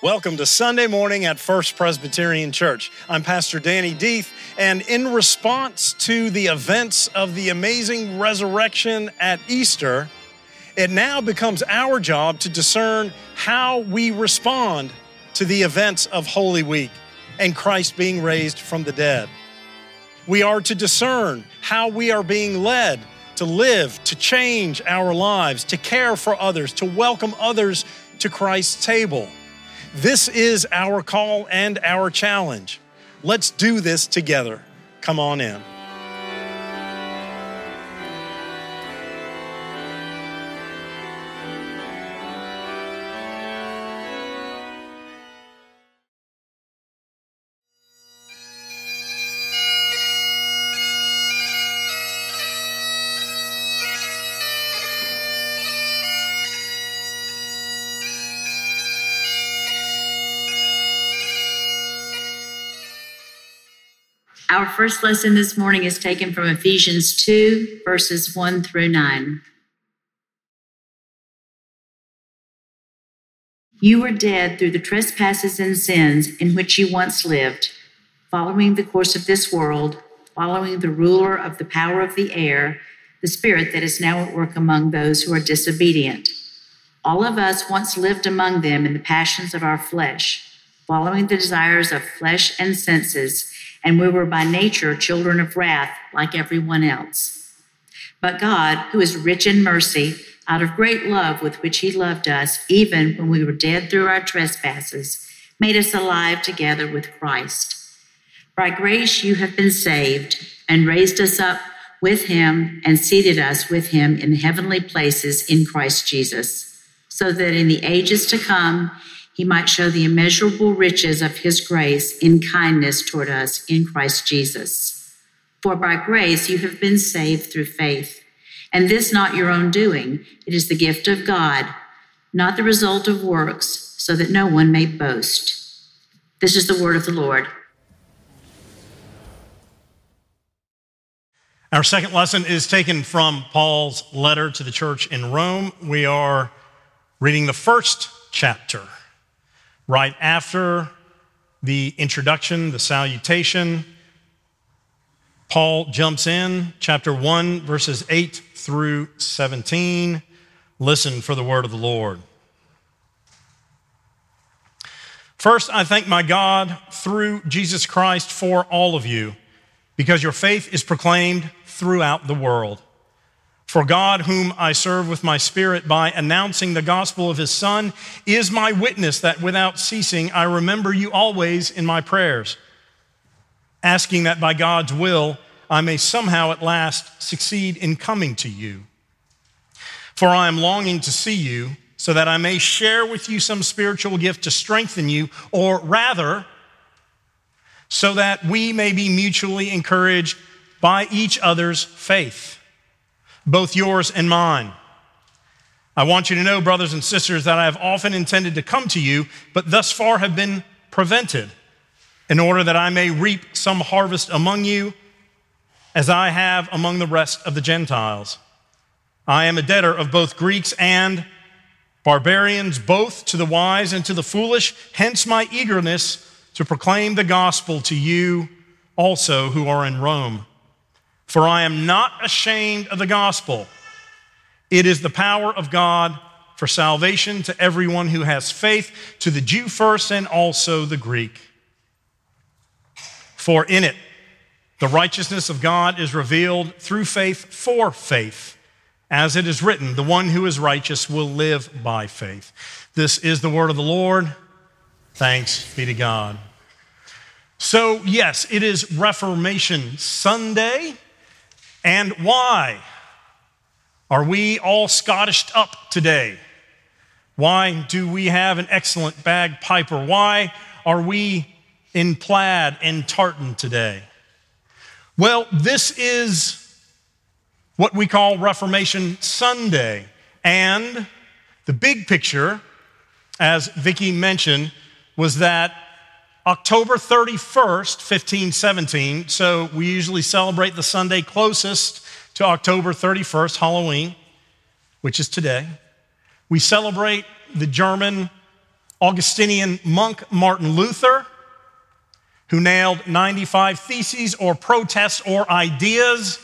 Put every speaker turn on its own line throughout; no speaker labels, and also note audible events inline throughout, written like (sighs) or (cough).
Welcome to Sunday morning at First Presbyterian Church. I'm Pastor Danny Deeth, and in response to the events of the amazing resurrection at Easter, it now becomes our job to discern how we respond to the events of Holy Week and Christ being raised from the dead. We are to discern how we are being led to live, to change our lives, to care for others, to welcome others to Christ's table. This is our call and our challenge. Let's do this together. Come on in.
Our first lesson this morning is taken from Ephesians 2, verses 1 through 9. You were dead through the trespasses and sins in which you once lived, following the course of this world, following the ruler of the power of the air, the spirit that is now at work among those who are disobedient. All of us once lived among them in the passions of our flesh, following the desires of flesh and senses and we were by nature children of wrath like everyone else. But God, who is rich in mercy, out of great love with which He loved us, even when we were dead through our trespasses, made us alive together with Christ. By grace you have been saved, and raised us up with Him, and seated us with Him in heavenly places in Christ Jesus, so that in the ages to come, he might show the immeasurable riches of his grace in kindness toward us in Christ Jesus. For by grace you have been saved through faith, and this not your own doing. It is the gift of God, not the result of works, so that no one may boast. This is the word of the Lord.
Our second lesson is taken from Paul's letter to the church in Rome. We are reading the first chapter right after the introduction, the salutation, Paul jumps in, chapter 1, verses 8 through 17. Listen for the word of the Lord. First, I thank my God through Jesus Christ for all of you, because your faith is proclaimed throughout the world. For God, whom I serve with my spirit by announcing the gospel of his Son, is my witness that without ceasing I remember you always in my prayers, asking that by God's will I may somehow at last succeed in coming to you. For I am longing to see you so that I may share with you some spiritual gift to strengthen you, or rather, so that we may be mutually encouraged by each other's faith both yours and mine. I want you to know, brothers and sisters, that I have often intended to come to you, but thus far have been prevented, in order that I may reap some harvest among you, as I have among the rest of the Gentiles. I am a debtor of both Greeks and barbarians, both to the wise and to the foolish, hence my eagerness to proclaim the gospel to you also who are in Rome. For I am not ashamed of the gospel. It is the power of God for salvation to everyone who has faith, to the Jew first and also the Greek. For in it, the righteousness of God is revealed through faith for faith. As it is written, the one who is righteous will live by faith. This is the word of the Lord. Thanks be to God. So, yes, it is Reformation Sunday. And why are we all Scottished up today? Why do we have an excellent bagpiper? Why are we in plaid and tartan today? Well, this is what we call Reformation Sunday. And the big picture, as Vicki mentioned, was that October 31st, 1517. So we usually celebrate the Sunday closest to October 31st, Halloween, which is today. We celebrate the German Augustinian monk Martin Luther, who nailed 95 theses or protests or ideas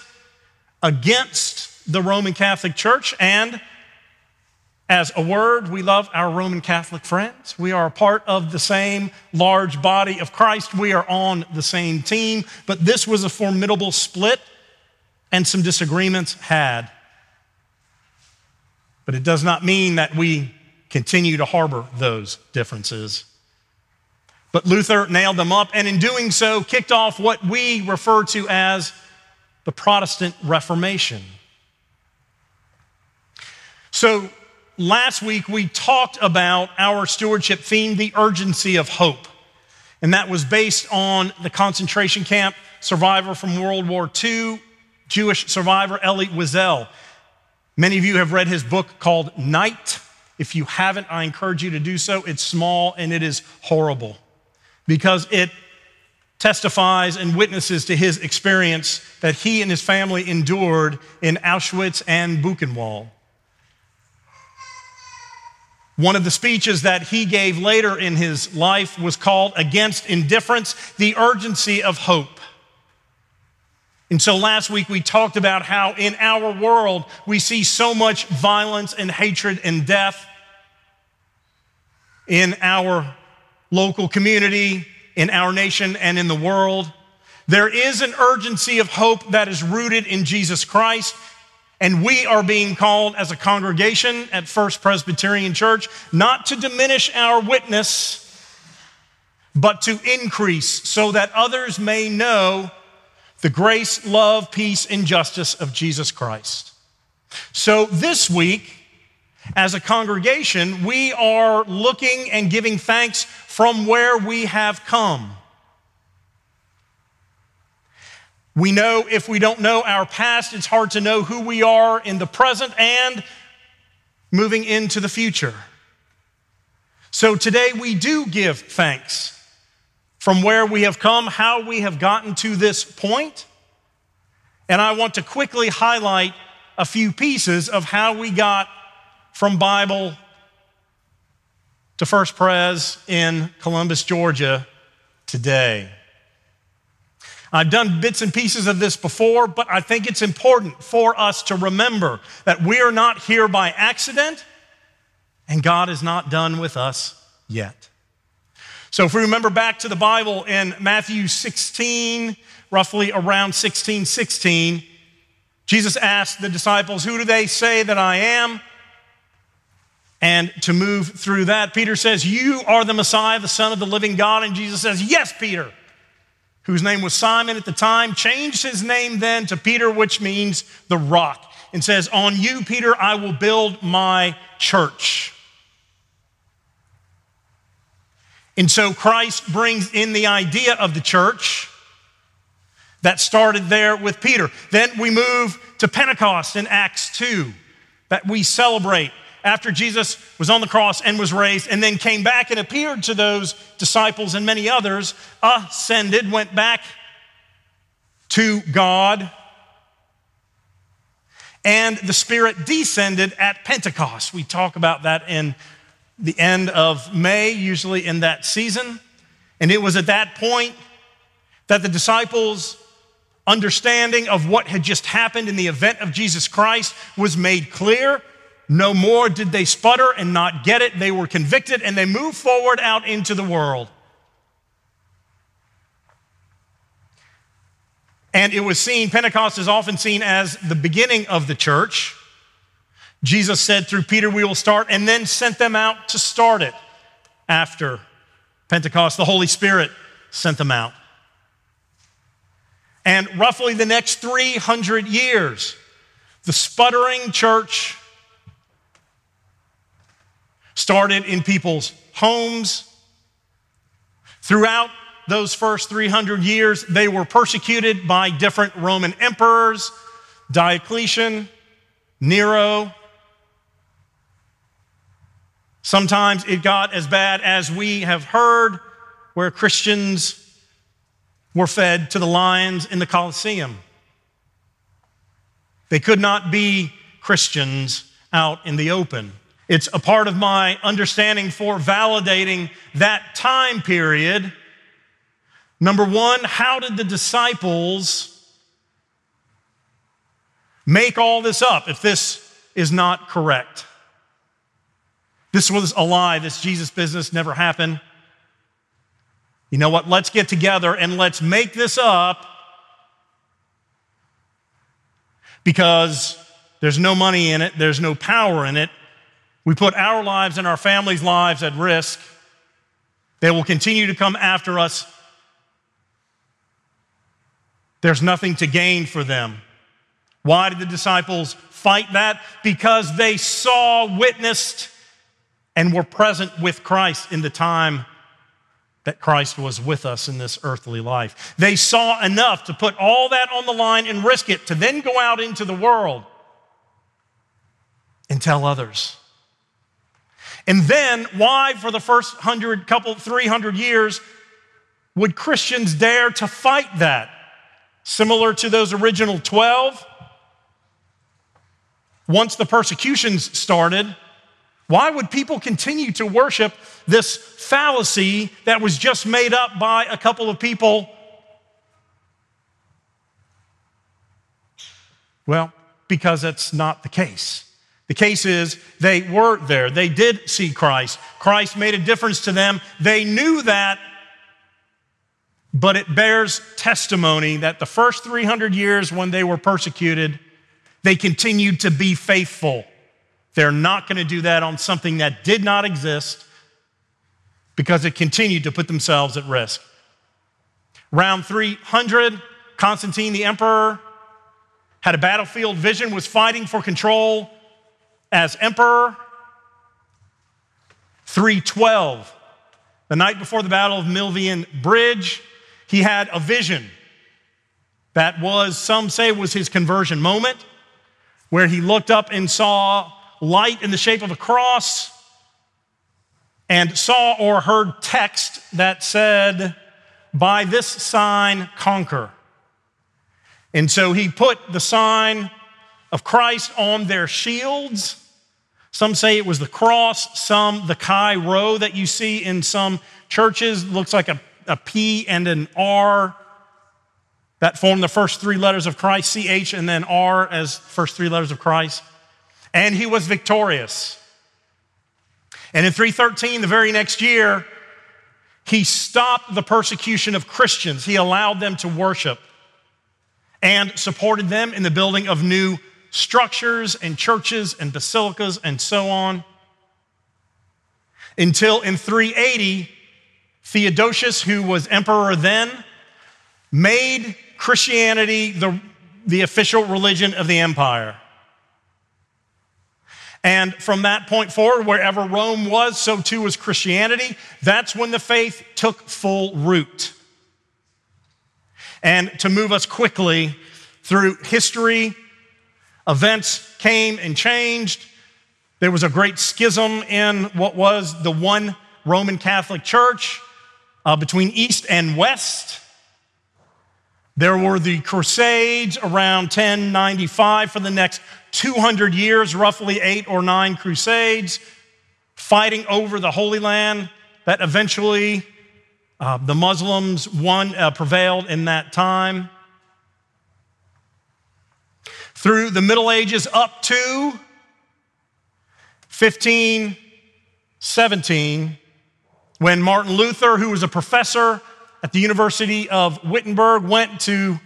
against the Roman Catholic Church. And as a word, we love our Roman Catholic friends. We are a part of the same large body of Christ. We are on the same team. But this was a formidable split and some disagreements had. But it does not mean that we continue to harbor those differences. But Luther nailed them up, and in doing so, kicked off what we refer to as the Protestant Reformation. So, last week we talked about our stewardship theme, the urgency of hope. And that was based on the concentration camp survivor from World War II, Jewish survivor Elie Wiesel. Many of you have read his book called Night. If you haven't, I encourage you to do so. It's small and it is horrible because it testifies and witnesses to his experience that he and his family endured in Auschwitz and Buchenwald. One of the speeches that he gave later in his life was called Against Indifference, the Urgency of Hope. And so last week we talked about how in our world we see so much violence and hatred and death in our local community, in our nation, and in the world. There is an urgency of hope that is rooted in Jesus Christ. And we are being called as a congregation at First Presbyterian Church not to diminish our witness, but to increase so that others may know the grace, love, peace, and justice of Jesus Christ. So this week, as a congregation, we are looking and giving thanks from where we have come. We know if we don't know our past, it's hard to know who we are in the present and moving into the future. So today we do give thanks from where we have come, how we have gotten to this point. And I want to quickly highlight a few pieces of how we got from Bible to First Pres in Columbus, Georgia today. I've done bits and pieces of this before, but I think it's important for us to remember that we are not here by accident and God is not done with us yet. So, if we remember back to the Bible in Matthew 16, roughly around 16 16, Jesus asked the disciples, Who do they say that I am? And to move through that, Peter says, You are the Messiah, the Son of the living God. And Jesus says, Yes, Peter, whose name was Simon at the time, changed his name then to Peter, which means the rock, and says, On you, Peter, I will build my church. And so Christ brings in the idea of the church that started there with Peter. Then we move to Pentecost in Acts 2 that we celebrate after Jesus was on the cross and was raised, and then came back and appeared to those disciples and many others, ascended, went back to God, and the Spirit descended at Pentecost. We talk about that in the end of May, usually in that season. And it was at that point that the disciples' understanding of what had just happened in the event of Jesus Christ was made clear no more did they sputter and not get it. They were convicted and they moved forward out into the world. And it was seen, Pentecost is often seen as the beginning of the church. Jesus said through Peter, we will start, and then sent them out to start it after Pentecost. The Holy Spirit sent them out. And roughly the next 300 years, the sputtering church started in people's homes. Throughout those first 300 years, they were persecuted by different Roman emperors Diocletian, Nero. Sometimes it got as bad as we have heard, where Christians were fed to the lions in the Colosseum. They could not be Christians out in the open. It's a part of my understanding for validating that time period. Number one, how did the disciples make all this up if this is not correct? This was a lie. This Jesus business never happened. You know what? Let's get together and let's make this up because there's no money in it, there's no power in it. We put our lives and our families' lives at risk. They will continue to come after us. There's nothing to gain for them. Why did the disciples fight that? Because they saw, witnessed, and were present with Christ in the time that Christ was with us in this earthly life. They saw enough to put all that on the line and risk it to then go out into the world and tell others. And then, why, for the first hundred, couple, 300 years, would Christians dare to fight that? Similar to those original 12? Once the persecutions started, why would people continue to worship this fallacy that was just made up by a couple of people? Well, because that's not the case. The case is they were there. They did see Christ. Christ made a difference to them. They knew that, but it bears testimony that the first 300 years when they were persecuted, they continued to be faithful. They're not going to do that on something that did not exist because it continued to put themselves at risk. Round 300, Constantine the emperor had a battlefield vision, was fighting for control as emperor. 312, the night before the Battle of Milvian Bridge, he had a vision that was, some say, was his conversion moment, where he looked up and saw light in the shape of a cross and saw or heard text that said, By this sign, conquer. And so he put the sign of Christ on their shields some say it was the cross, some the Chi Rho that you see in some churches looks like a, a P and an R that form the first three letters of Christ, CH and then R as first three letters of Christ. And he was victorious. And in 313, the very next year, he stopped the persecution of Christians. He allowed them to worship and supported them in the building of new structures and churches and basilicas and so on. Until in 380, Theodosius, who was emperor then, made Christianity the, the official religion of the empire. And from that point forward, wherever Rome was, so too was Christianity. That's when the faith took full root. And to move us quickly through history Events came and changed. There was a great schism in what was the one Roman Catholic Church uh, between East and West. There were the Crusades around 1095 for the next 200 years, roughly eight or nine Crusades, fighting over the Holy Land that eventually uh, the Muslims won, uh, prevailed in that time through the Middle Ages up to 1517, when Martin Luther, who was a professor at the University of Wittenberg, went to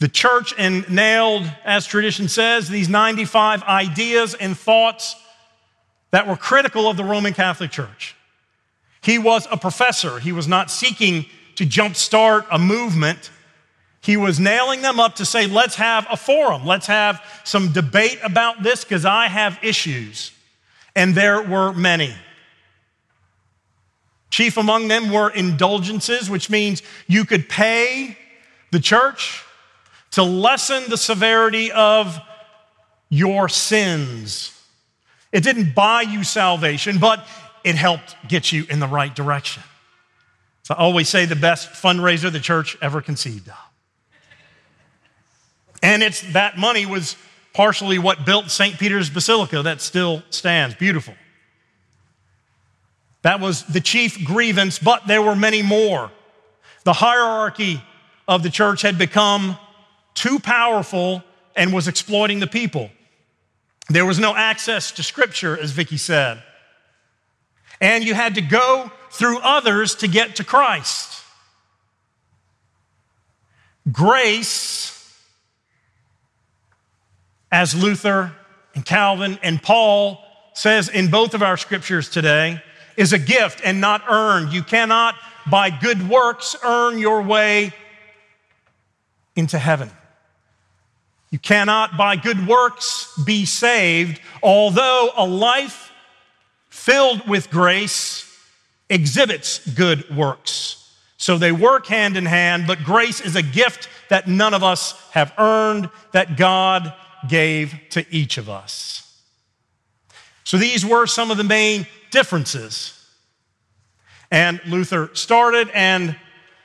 the church and nailed, as tradition says, these 95 ideas and thoughts that were critical of the Roman Catholic Church. He was a professor. He was not seeking to jumpstart a movement. He was nailing them up to say, let's have a forum, let's have some debate about this because I have issues. And there were many. Chief among them were indulgences, which means you could pay the church to lessen the severity of your sins. It didn't buy you salvation, but it helped get you in the right direction. So I always say the best fundraiser the church ever conceived of. And it's that money was partially what built St. Peter's Basilica that still stands. Beautiful. That was the chief grievance, but there were many more. The hierarchy of the church had become too powerful and was exploiting the people. There was no access to scripture, as Vicky said. And you had to go through others to get to Christ. Grace, as Luther and Calvin and Paul says in both of our scriptures today, is a gift and not earned. You cannot, by good works, earn your way into heaven. You cannot, by good works, be saved, although a life filled with grace exhibits good works. So they work hand in hand, but grace is a gift that none of us have earned, that God gave to each of us. So these were some of the main differences. And Luther started, and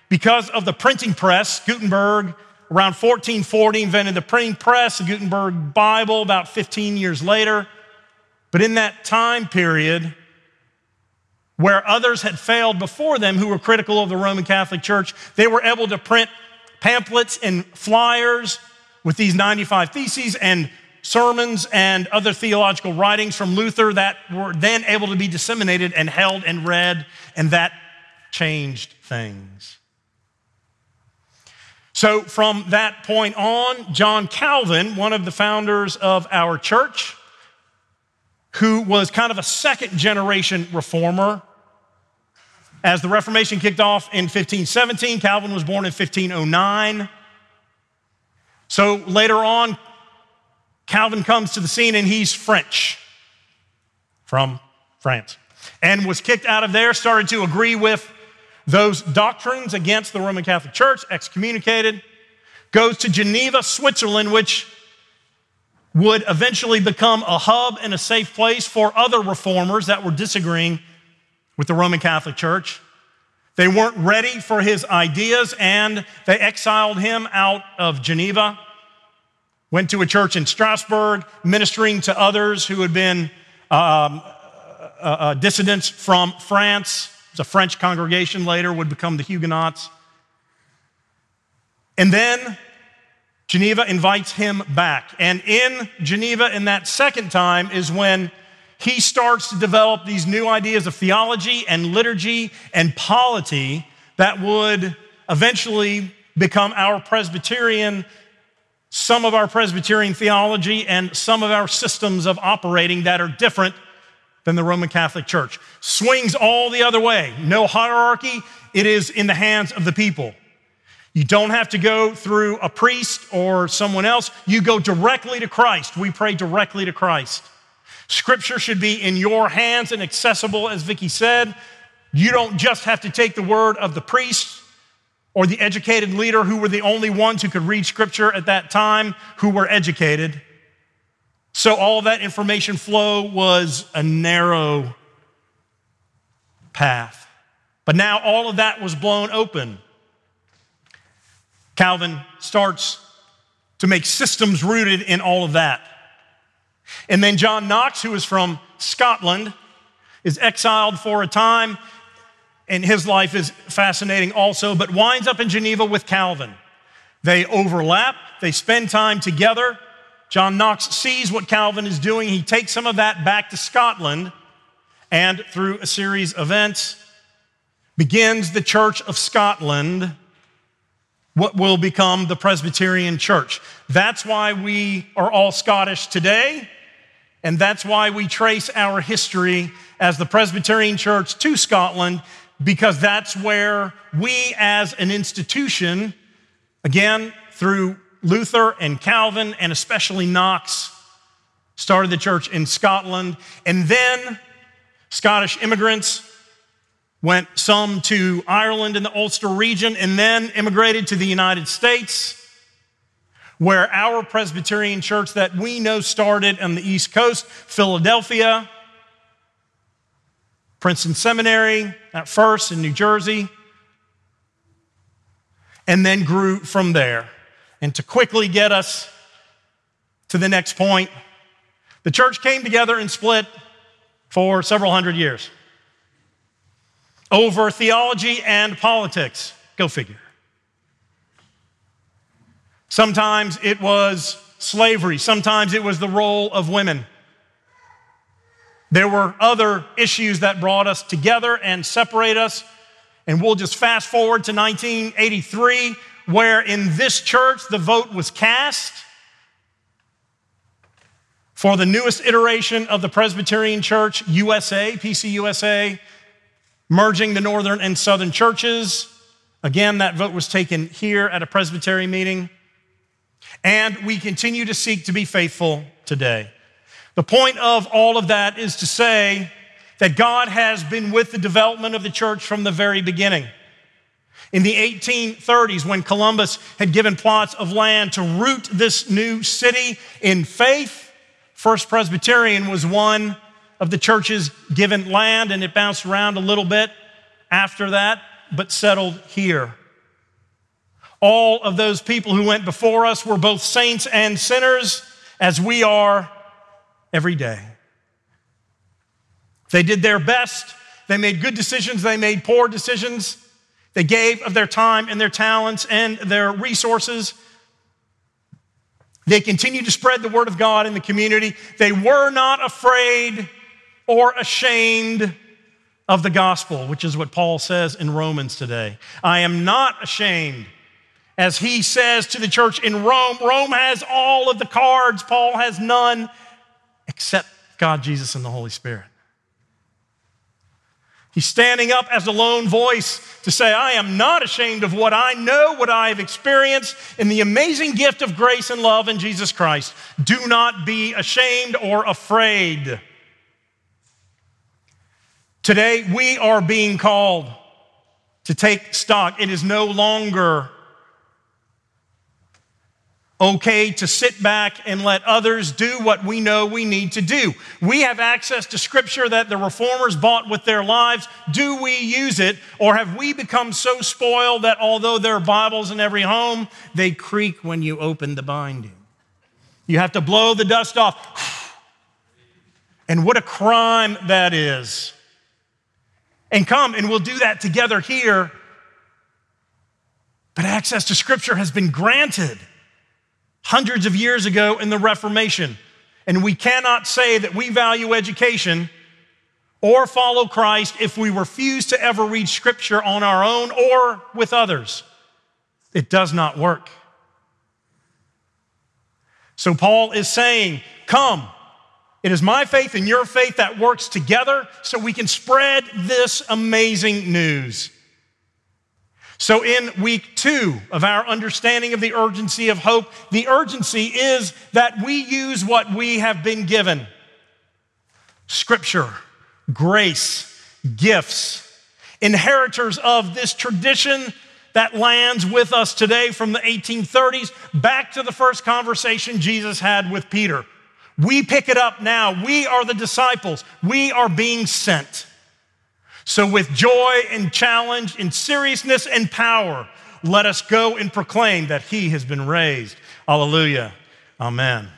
because of the printing press, Gutenberg around 1440 invented the printing press, the Gutenberg Bible about 15 years later. But in that time period, where others had failed before them who were critical of the Roman Catholic Church, they were able to print pamphlets and flyers with these 95 theses and sermons and other theological writings from Luther that were then able to be disseminated and held and read, and that changed things. So, from that point on, John Calvin, one of the founders of our church, who was kind of a second generation reformer, as the Reformation kicked off in 1517, Calvin was born in 1509. So later on, Calvin comes to the scene and he's French from France and was kicked out of there, started to agree with those doctrines against the Roman Catholic Church, excommunicated, goes to Geneva, Switzerland, which would eventually become a hub and a safe place for other reformers that were disagreeing with the Roman Catholic Church. They weren't ready for his ideas and they exiled him out of Geneva. Went to a church in Strasbourg, ministering to others who had been um, uh, uh, dissidents from France. It a French congregation later, would become the Huguenots. And then Geneva invites him back. And in Geneva, in that second time, is when he starts to develop these new ideas of theology and liturgy and polity that would eventually become our Presbyterian some of our Presbyterian theology and some of our systems of operating that are different than the Roman Catholic Church. Swings all the other way. No hierarchy, it is in the hands of the people. You don't have to go through a priest or someone else. You go directly to Christ. We pray directly to Christ. Scripture should be in your hands and accessible, as Vicki said. You don't just have to take the word of the priest or the educated leader who were the only ones who could read scripture at that time who were educated. So all that information flow was a narrow path. But now all of that was blown open. Calvin starts to make systems rooted in all of that. And then John Knox, who is from Scotland, is exiled for a time and his life is fascinating also, but winds up in Geneva with Calvin. They overlap, they spend time together. John Knox sees what Calvin is doing. He takes some of that back to Scotland and through a series of events begins the Church of Scotland, what will become the Presbyterian Church. That's why we are all Scottish today, and that's why we trace our history as the Presbyterian Church to Scotland because that's where we as an institution, again, through Luther and Calvin, and especially Knox, started the church in Scotland. And then Scottish immigrants went some to Ireland in the Ulster region, and then immigrated to the United States, where our Presbyterian church that we know started on the East Coast, Philadelphia, Princeton Seminary at first in New Jersey, and then grew from there. And to quickly get us to the next point, the church came together and split for several hundred years. over theology and politics. Go figure. Sometimes it was slavery, sometimes it was the role of women. There were other issues that brought us together and separate us. And we'll just fast forward to 1983, where in this church the vote was cast for the newest iteration of the Presbyterian Church USA, PCUSA, merging the northern and southern churches. Again, that vote was taken here at a Presbyterian meeting. And we continue to seek to be faithful today. The point of all of that is to say that God has been with the development of the church from the very beginning. In the 1830s, when Columbus had given plots of land to root this new city in faith, First Presbyterian was one of the churches given land, and it bounced around a little bit after that, but settled here. All of those people who went before us were both saints and sinners, as we are every day. They did their best. They made good decisions. They made poor decisions. They gave of their time and their talents and their resources. They continued to spread the word of God in the community. They were not afraid or ashamed of the gospel, which is what Paul says in Romans today. I am not ashamed. As he says to the church in Rome, Rome has all of the cards, Paul has none except God, Jesus, and the Holy Spirit. He's standing up as a lone voice to say, I am not ashamed of what I know, what I have experienced in the amazing gift of grace and love in Jesus Christ. Do not be ashamed or afraid. Today, we are being called to take stock. It is no longer okay to sit back and let others do what we know we need to do. We have access to scripture that the reformers bought with their lives. Do we use it, or have we become so spoiled that although there are Bibles in every home, they creak when you open the binding? You have to blow the dust off. (sighs) And what a crime that is. And come, and we'll do that together here. But access to scripture has been granted hundreds of years ago in the Reformation. And we cannot say that we value education or follow Christ if we refuse to ever read Scripture on our own or with others. It does not work. So Paul is saying, Come. It is my faith and your faith that works together so we can spread this amazing news. So, in week two of our understanding of the urgency of hope, the urgency is that we use what we have been given scripture, grace, gifts, inheritors of this tradition that lands with us today from the 1830s back to the first conversation Jesus had with Peter. We pick it up now. We are the disciples, we are being sent. So, with joy and challenge, in seriousness and power, let us go and proclaim that he has been raised. Hallelujah. Amen.